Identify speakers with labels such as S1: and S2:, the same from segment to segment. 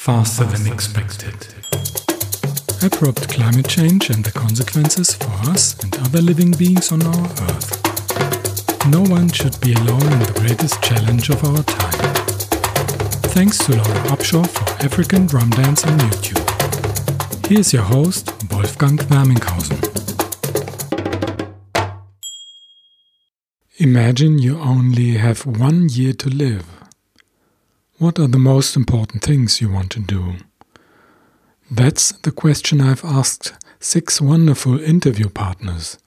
S1: faster than expected. Abrupt climate change and the consequences for us and other living beings on our Earth. No one should be alone in the greatest challenge of our time. Thanks to Laura Upshaw for African drum dance on YouTube. Here's your host, Wolfgang Werminghausen. Imagine you only have one year to live. What are the most important things you want to do? That's the question I've asked six wonderful interview partners.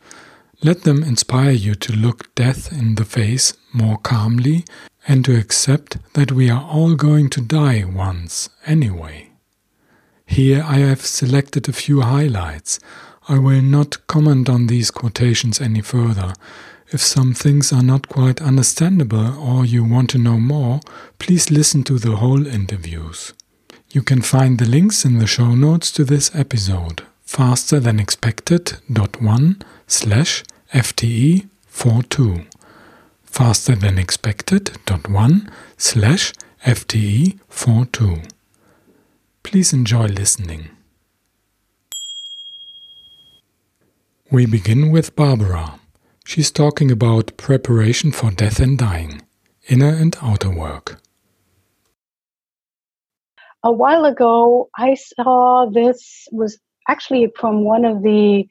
S1: Let them inspire you to look death in the face more calmly and to accept that we are all going to die once anyway. Here I have selected a few highlights. I will not comment on these quotations any further. If some things are not quite understandable or you want to know more, please listen to the whole interviews. You can find the links in the show notes to this episode, faster than expected dot one slash FTE 42. Faster than expected dot one slash FTE 42. Please enjoy listening. We begin with Barbara. She's talking about preparation for death and dying, inner and outer work.
S2: A while ago, I saw this was actually from one of the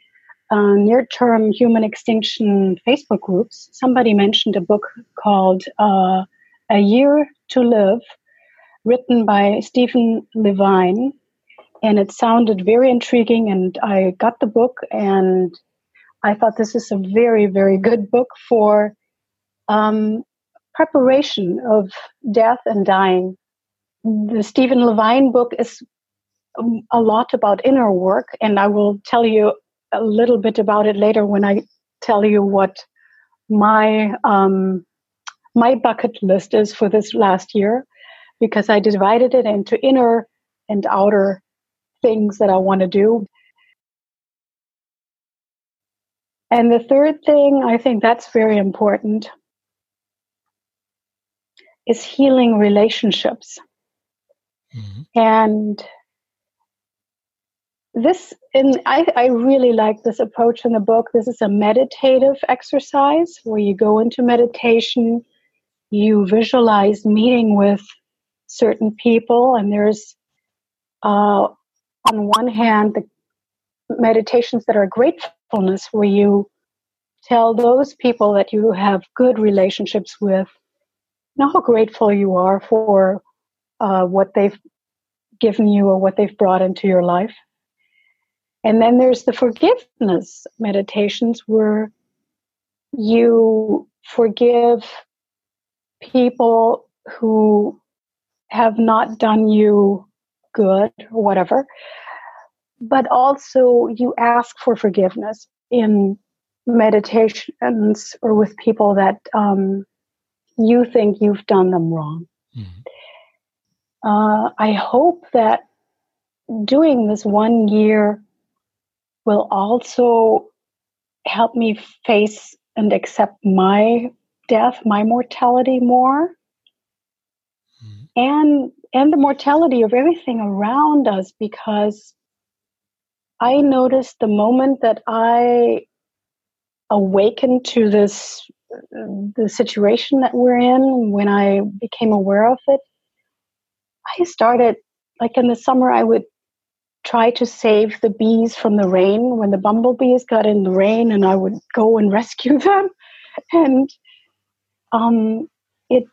S2: uh, near term human extinction Facebook groups. Somebody mentioned a book called uh, A Year to Live, written by Stephen Levine. And it sounded very intriguing, and I got the book and I thought this is a very, very good book for um, preparation of death and dying. The Stephen Levine book is um, a lot about inner work, and I will tell you a little bit about it later when I tell you what my um, my bucket list is for this last year, because I divided it into inner and outer things that I want to do. And the third thing, I think that's very important, is healing relationships. Mm-hmm. And this, and I, I really like this approach in the book. This is a meditative exercise where you go into meditation, you visualize meeting with certain people, and there's, uh, on one hand, the meditations that are gratefulness, where you tell those people that you have good relationships with know how grateful you are for uh, what they've given you or what they've brought into your life. And then there's the forgiveness meditations where you forgive people who have not done you good or whatever but also you ask for forgiveness in meditations or with people that um, you think you've done them wrong. Mm-hmm. Uh, I hope that doing this one year will also help me face and accept my death, my mortality more. Mm-hmm. And and the mortality of everything around us because I noticed the moment that I awakened to this the situation that we're in when I became aware of it, I started like in the summer I would try to save the bees from the rain. When the bumblebees got in the rain and I would go and rescue them. And um it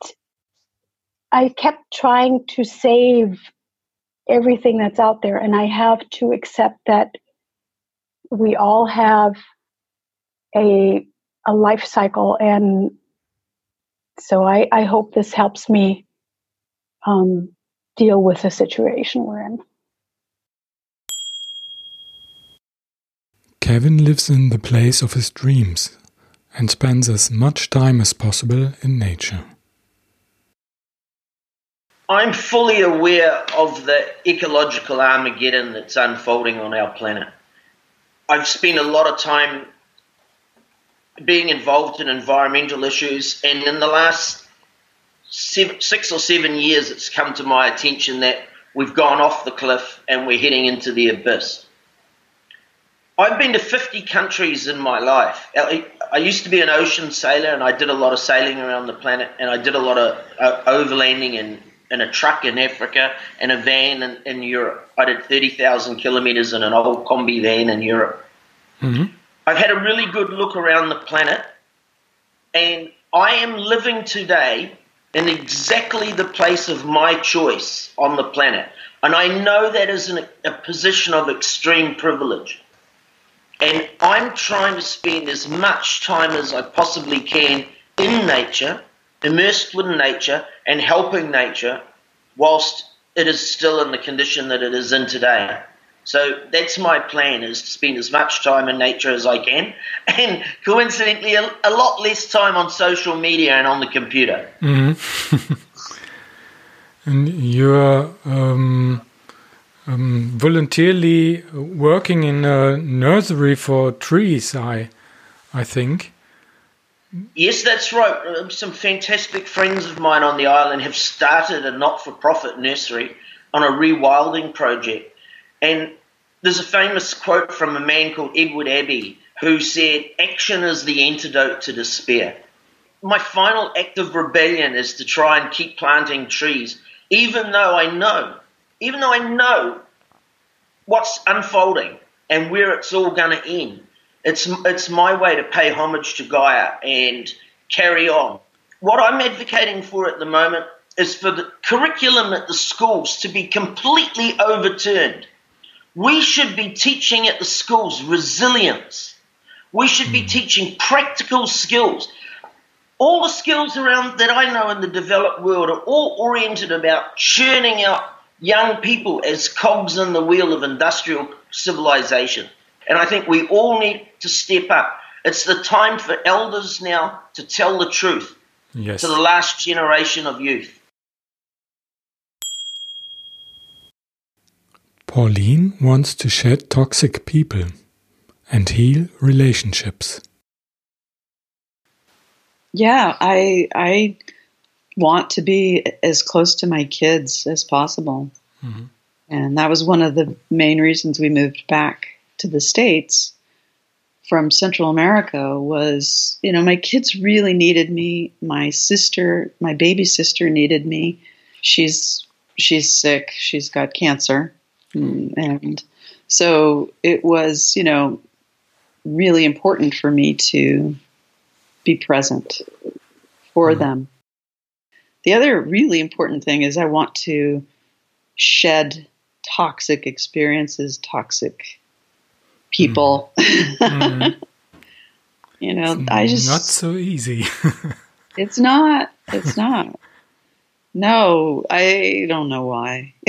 S2: I kept trying to save everything that's out there. And I have to accept that we all have a a life cycle and so I, I hope this helps me um, deal with the situation we're in.
S1: Kevin lives in the place of his dreams and spends as much time as possible in nature.
S3: I'm fully aware of the ecological Armageddon that's unfolding on our planet. I've spent a lot of time being involved in environmental issues, and in the last seven, six or seven years, it's come to my attention that we've gone off the cliff and we're heading into the abyss. I've been to 50 countries in my life. I used to be an ocean sailor and I did a lot of sailing around the planet and I did a lot of uh, overlanding in, in a truck in Africa and a van in, in Europe. I did 30,000 kilometers in an old combi van in Europe. Mm-hmm. I've had a really good look around the planet and I am living today in exactly the place of my choice on the planet. And I know that is an, a position of extreme privilege. And I'm trying to spend as much time as I possibly can in nature, immersed with nature, and helping nature whilst it is still in the condition that it is in today. So that's my plan is to spend as much time in nature as I can and coincidentally a, a lot less time on social media and on the computer.
S1: Mm-hmm. and you're um, um, voluntarily working in a nursery for trees, I, I think.
S3: Yes, that's right. Um, some fantastic friends of mine on the island have started a not for profit nursery on a rewilding project. And there's a famous quote from a man called Edward Abbey who said, Action is the antidote to despair. My final act of rebellion is to try and keep planting trees, even though I know even though I know what's unfolding and where it's all going to end, it's it's my way to pay homage to Gaia and carry on. What I'm advocating for at the moment is for the curriculum at the schools to be completely overturned. We should be teaching at the schools resilience. We should be hmm. teaching practical skills. All the skills around that I know in the developed world are all oriented about churning out young people as cogs in the wheel of industrial civilization. And I think we all need to step up. It's the time for elders now to tell the truth yes. to the last generation of youth.
S1: Pauline wants to shed toxic people and heal relationships.
S4: Yeah, I I want to be as close to my kids as possible. Mm-hmm. And that was one of the main reasons we moved back to the States from Central America was, you know, my kids really needed me. My sister, my baby sister needed me. She's she's sick. She's got cancer. And so it was, you know, really important for me to be present for mm-hmm. them. The other really important thing is I want to shed toxic experiences, toxic people. Mm. you know,
S1: it's
S4: I just
S1: not so easy.
S4: it's not. It's not. No, I don't know why.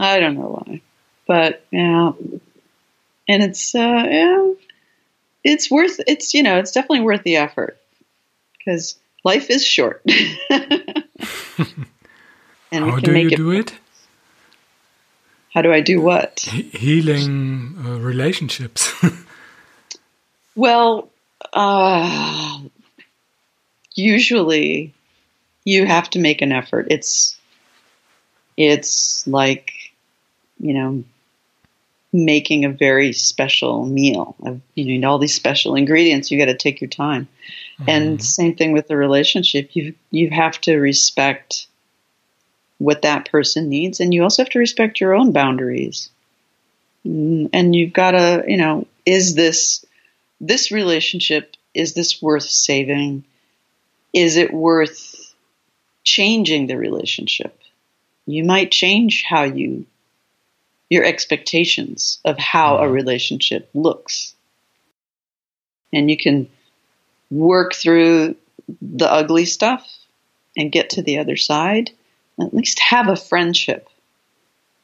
S4: I don't know why, but yeah, and it's uh, yeah, it's worth. It's you know, it's definitely worth the effort because life is short. and
S1: How do you it, do it?
S4: How do I do what?
S1: He healing uh, relationships.
S4: well, uh, usually you have to make an effort. It's it's like you know making a very special meal. You need all these special ingredients. You got to take your time. Mm-hmm. And same thing with the relationship. You you have to respect what that person needs, and you also have to respect your own boundaries. Mm, and you've got to, you know, is this this relationship is this worth saving? Is it worth changing the relationship? You might change how you your expectations of how a mm-hmm. relationship looks. And you can work through the ugly stuff and get to the other side. At least have a friendship.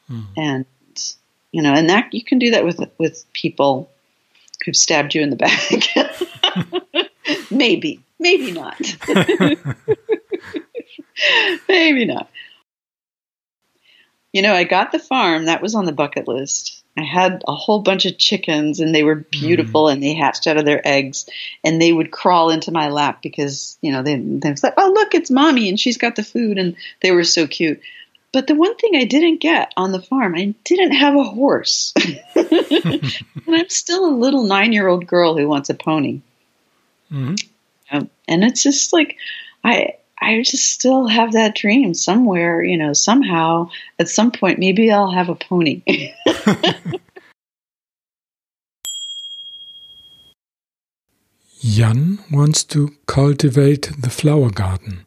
S4: Mm. And you know, and that you can do that with with people who've stabbed you in the back. maybe, maybe not. maybe not. You know, I got the farm, that was on the bucket list. I had a whole bunch of chickens and they were beautiful mm. and they hatched out of their eggs and they would crawl into my lap because, you know, they, they was like, oh, look, it's mommy and she's got the food and they were so cute. But the one thing I didn't get on the farm, I didn't have a horse. and I'm still a little nine year old girl who wants a pony. Mm-hmm. Um, and it's just like, I, I just still have that dream somewhere, you know, somehow at some point, maybe I'll have a pony.
S1: Jan wants to cultivate the flower garden,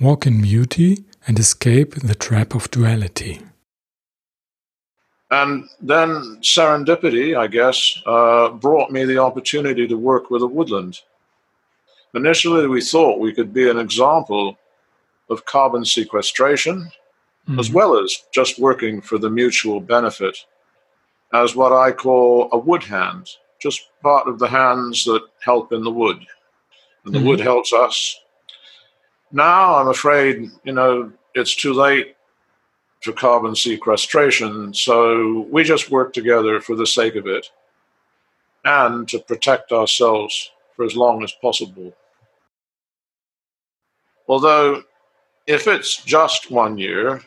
S1: walk in beauty, and escape the trap of duality.
S5: And then serendipity, I guess, uh, brought me the opportunity to work with a woodland. Initially, we thought we could be an example of carbon sequestration, mm. as well as just working for the mutual benefit, as what I call a wood hand, just part of the hands that help in the wood. And the mm wood helps us. Now, I'm afraid, you know, it's too late for carbon sequestration, so we just work together for the sake of it and to protect ourselves for as long as possible. Although, if it's just one year,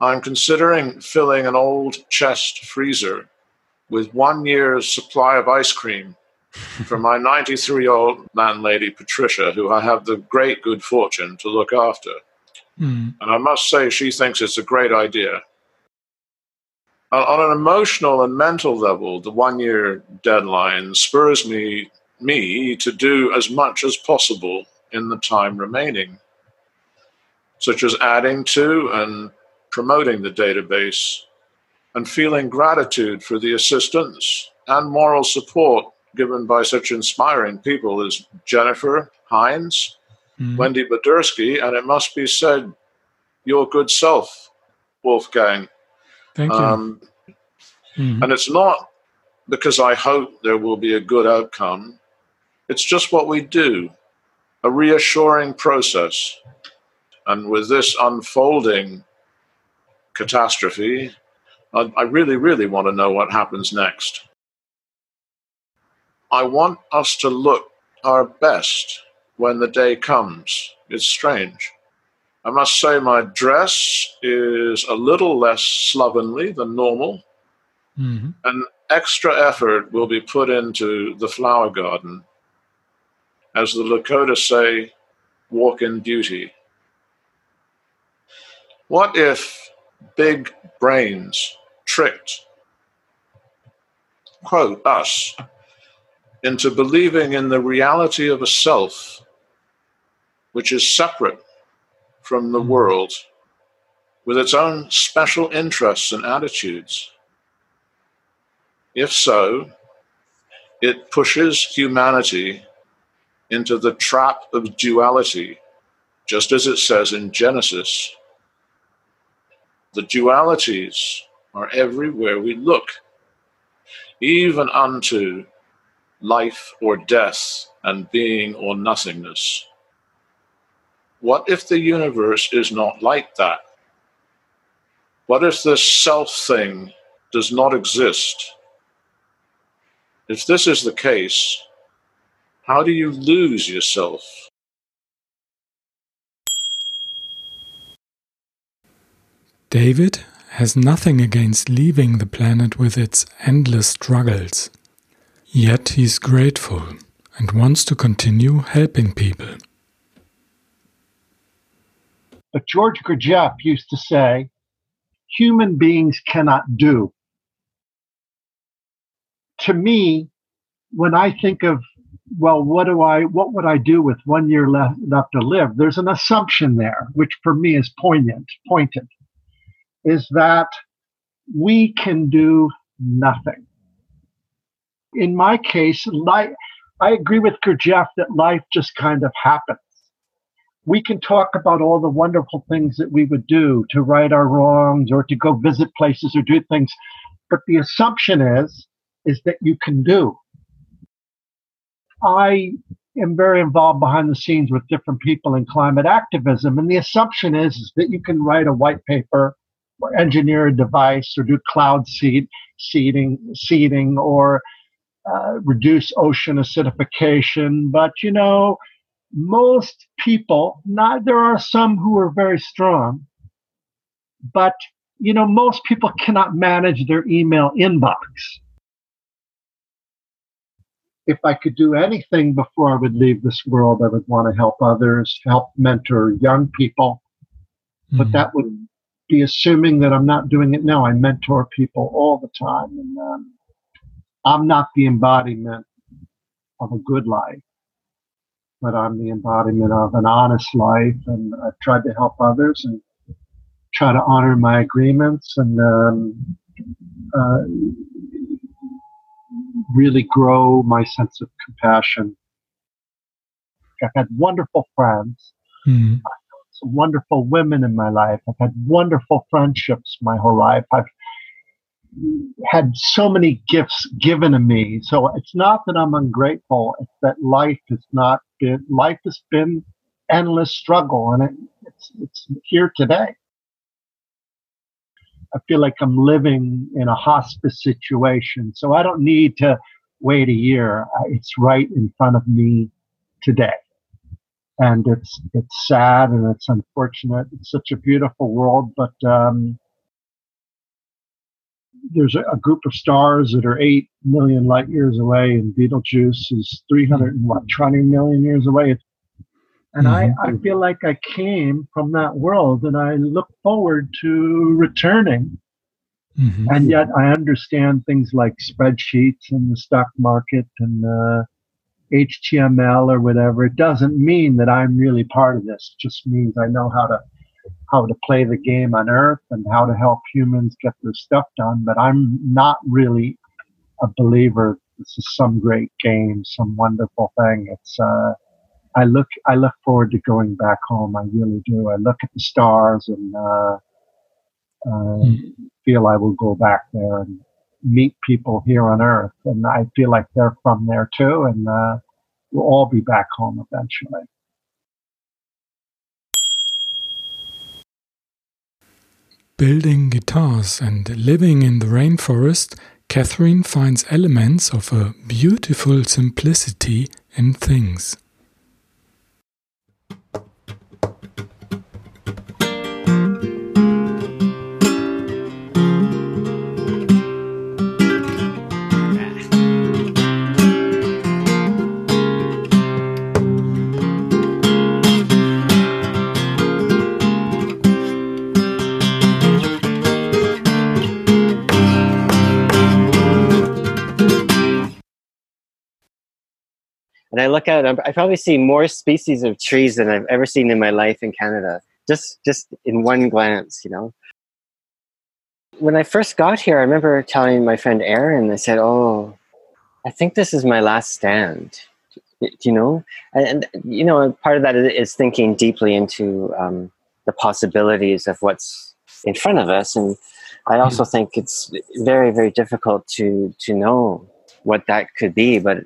S5: I'm considering filling an old chest freezer with one year's supply of ice cream for my 93 year old landlady, Patricia, who I have the great good fortune to look after. Mm. And I must say, she thinks it's a great idea. On an emotional and mental level, the one year deadline spurs me, me to do as much as possible in the time remaining, such as adding to and promoting the database and feeling gratitude for the assistance and moral support given by such inspiring people as Jennifer Hines, mm. Wendy Badursky, and it must be said, your good self, Wolfgang.
S1: Thank you. Um,
S5: mm-hmm. And it's not because I hope there will be a good outcome, it's just what we do a reassuring process. And with this unfolding catastrophe, I, I really, really want to know what happens next. I want us to look our best when the day comes. It's strange. I must say, my dress is a little less slovenly than normal. Mm-hmm. An extra effort will be put into the flower garden as the Lakota say, walk in beauty. What if big brains tricked, quote, us into believing in the reality of a self which is separate from the hmm. world with its own special interests and attitudes? If so, it pushes humanity into the trap of duality, just as it says in Genesis. The dualities are everywhere we look, even unto life or death and being or nothingness. What if the universe is not like that? What if this self thing does not exist? If this is the case, how do you lose yourself?
S1: David has nothing against leaving the planet with its endless struggles. Yet he's grateful and wants to continue helping people.
S6: But George Gurdjieff used to say, human beings cannot do. To me, when I think of well, what do I, what would I do with one year left, left to live? There's an assumption there, which for me is poignant, pointed, is that we can do nothing. In my case, life, I agree with Gurdjieff that life just kind of happens. We can talk about all the wonderful things that we would do to right our wrongs or to go visit places or do things, but the assumption is is that you can do I am very involved behind the scenes with different people in climate activism. And the assumption is, is that you can write a white paper or engineer a device or do cloud seed, seeding, seeding or uh, reduce ocean acidification. But, you know, most people, not, there are some who are very strong, but, you know, most people cannot manage their email inbox. If I could do anything before I would leave this world, I would want to help others, help mentor young people. Mm-hmm. But that would be assuming that I'm not doing it now. I mentor people all the time, and um, I'm not the embodiment of a good life, but I'm the embodiment of an honest life. And I've tried to help others and try to honor my agreements and um, uh, really grow my sense of compassion. I've had wonderful friends. Mm-hmm some wonderful women in my life. I've had wonderful friendships my whole life. I've had so many gifts given to me. So it's not that I'm ungrateful. It's that life has not been, life has been endless struggle and it, it's, it's here today. I feel like I'm living in a hospice situation. So I don't need to wait a year. It's right in front of me today and it's it's sad and it's unfortunate. It's such a beautiful world, but um, there's a, group of stars that are eight million light years away, and Betelgeuse is three hundred and what twenty million years away. And mm-hmm. I, I feel like I came from that world, and I look forward to returning. Mm-hmm. And yet, I understand things like spreadsheets and the stock market and uh, HTML or whatever, it doesn't mean that I'm really part of this. It just means I know how to how to play the game on Earth and how to help humans get their stuff done. But I'm not really a believer. This is some great game, some wonderful thing. It's uh, I look I look forward to going back home. I really do. I look at the stars and uh, uh, mm. feel I will go back there and meet people here on Earth, and I feel like they're from there too, and uh, we'll all be back home eventually.
S1: Building guitars and living in the rainforest, Catherine finds elements of a beautiful simplicity in things.
S7: Look at it, I probably see more species of trees than I've ever seen in my life in Canada. Just just in one glance, you know. When I first got here, I remember telling my friend Aaron, I said, "Oh, I think this is my last stand." You know, and, and you know, part of that is thinking deeply into um, the possibilities of what's in front of us, and I hmm. also think it's very, very difficult to to know what that could be, but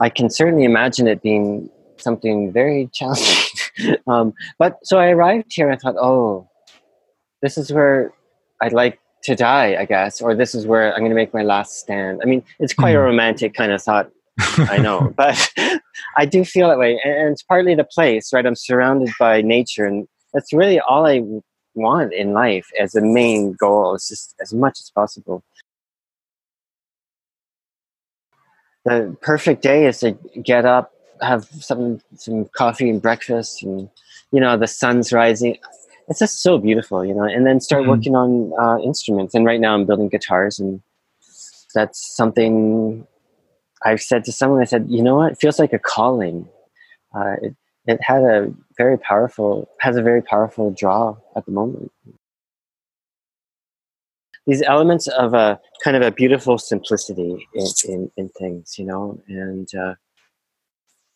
S7: I can certainly imagine it being something very challenging. um, but so I arrived here and I thought, oh, this is where I'd like to die, I guess, or this is where I'm going to make my last stand. I mean, it's quite mm. a hmm. romantic kind of thought, I know, but I do feel that way. And it's partly the place, right? I'm surrounded by nature, and that's really all I want in life as a main goal, is just as much as possible. The perfect day is to get up, have some some coffee and breakfast, and you know the sun's rising. It's just so beautiful, you know. And then start mm-hmm. working on uh, instruments. And right now I'm building guitars, and that's something I've said to someone. I said, you know what? It feels like a calling. Uh, it, it had a very powerful has a very powerful draw at the moment these elements of a kind of a beautiful simplicity in, in, in things, you know, and uh,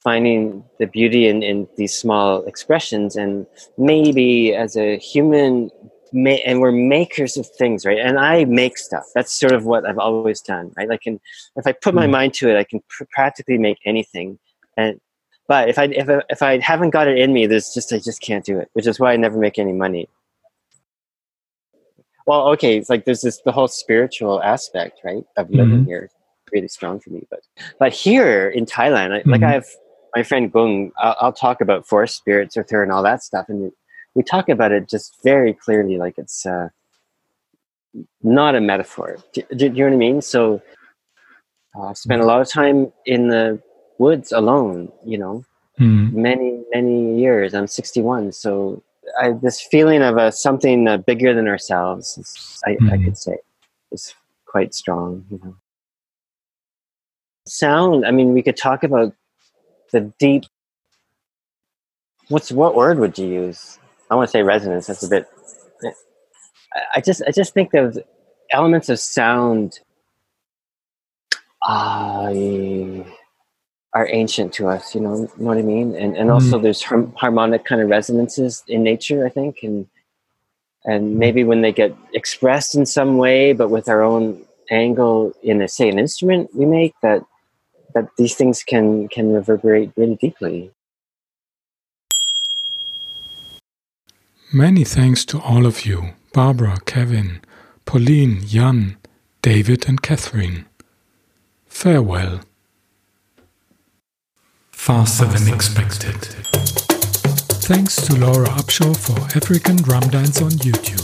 S7: finding the beauty in, in these small expressions. And maybe as a human, may, and we're makers of things, right? And I make stuff. That's sort of what I've always done, right? I can, if I put my hmm. mind to it, I can pr- practically make anything. And but if I if I, if I haven't got it in me, there's just I just can't do it, which is why I never make any money well, okay, it's like there's this the whole spiritual aspect, right, of living
S1: Mhm.
S7: here, really strong for me. But but here in Thailand, I, like
S1: Mhm.
S7: I have my friend Gung, I'll, I'll talk about forest spirits with her and all that stuff, and we talk about it just very clearly, like it's uh, not a metaphor. Do, do, do you know what I mean? So uh, I've spent a lot of time in the woods alone, you know,
S1: Mm.
S7: many many years. I'm 61, so I, this feeling of a something uh, bigger than ourselves, is, I, I
S1: Mhm.
S7: could say, is quite strong. You know, sound. I mean, we could talk about the deep. What's what word would you use? I want to say resonance. That's a bit. I, I just I just think of elements of sound. Uh, are ancient to us, you know, know what I mean? And and mm-hmm. also there's har- harmonic kind of resonances in nature, I think, and and mm-hmm. maybe when they get expressed in some way, but with our own angle in a say an instrument we make, that that these things can can reverberate really deeply.
S1: Many thanks to all of you Barbara, Kevin, Pauline, Jan, David, and Catherine. Farewell. Faster than expected. Thanks to Laura Upshaw for African Drum Dance on YouTube.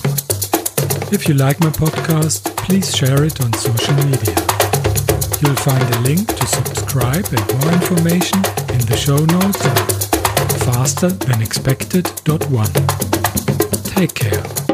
S1: If you like my podcast, please share it on social media. You'll find a link to subscribe and more information in the show notes on fasterthanexpected.one. Take care.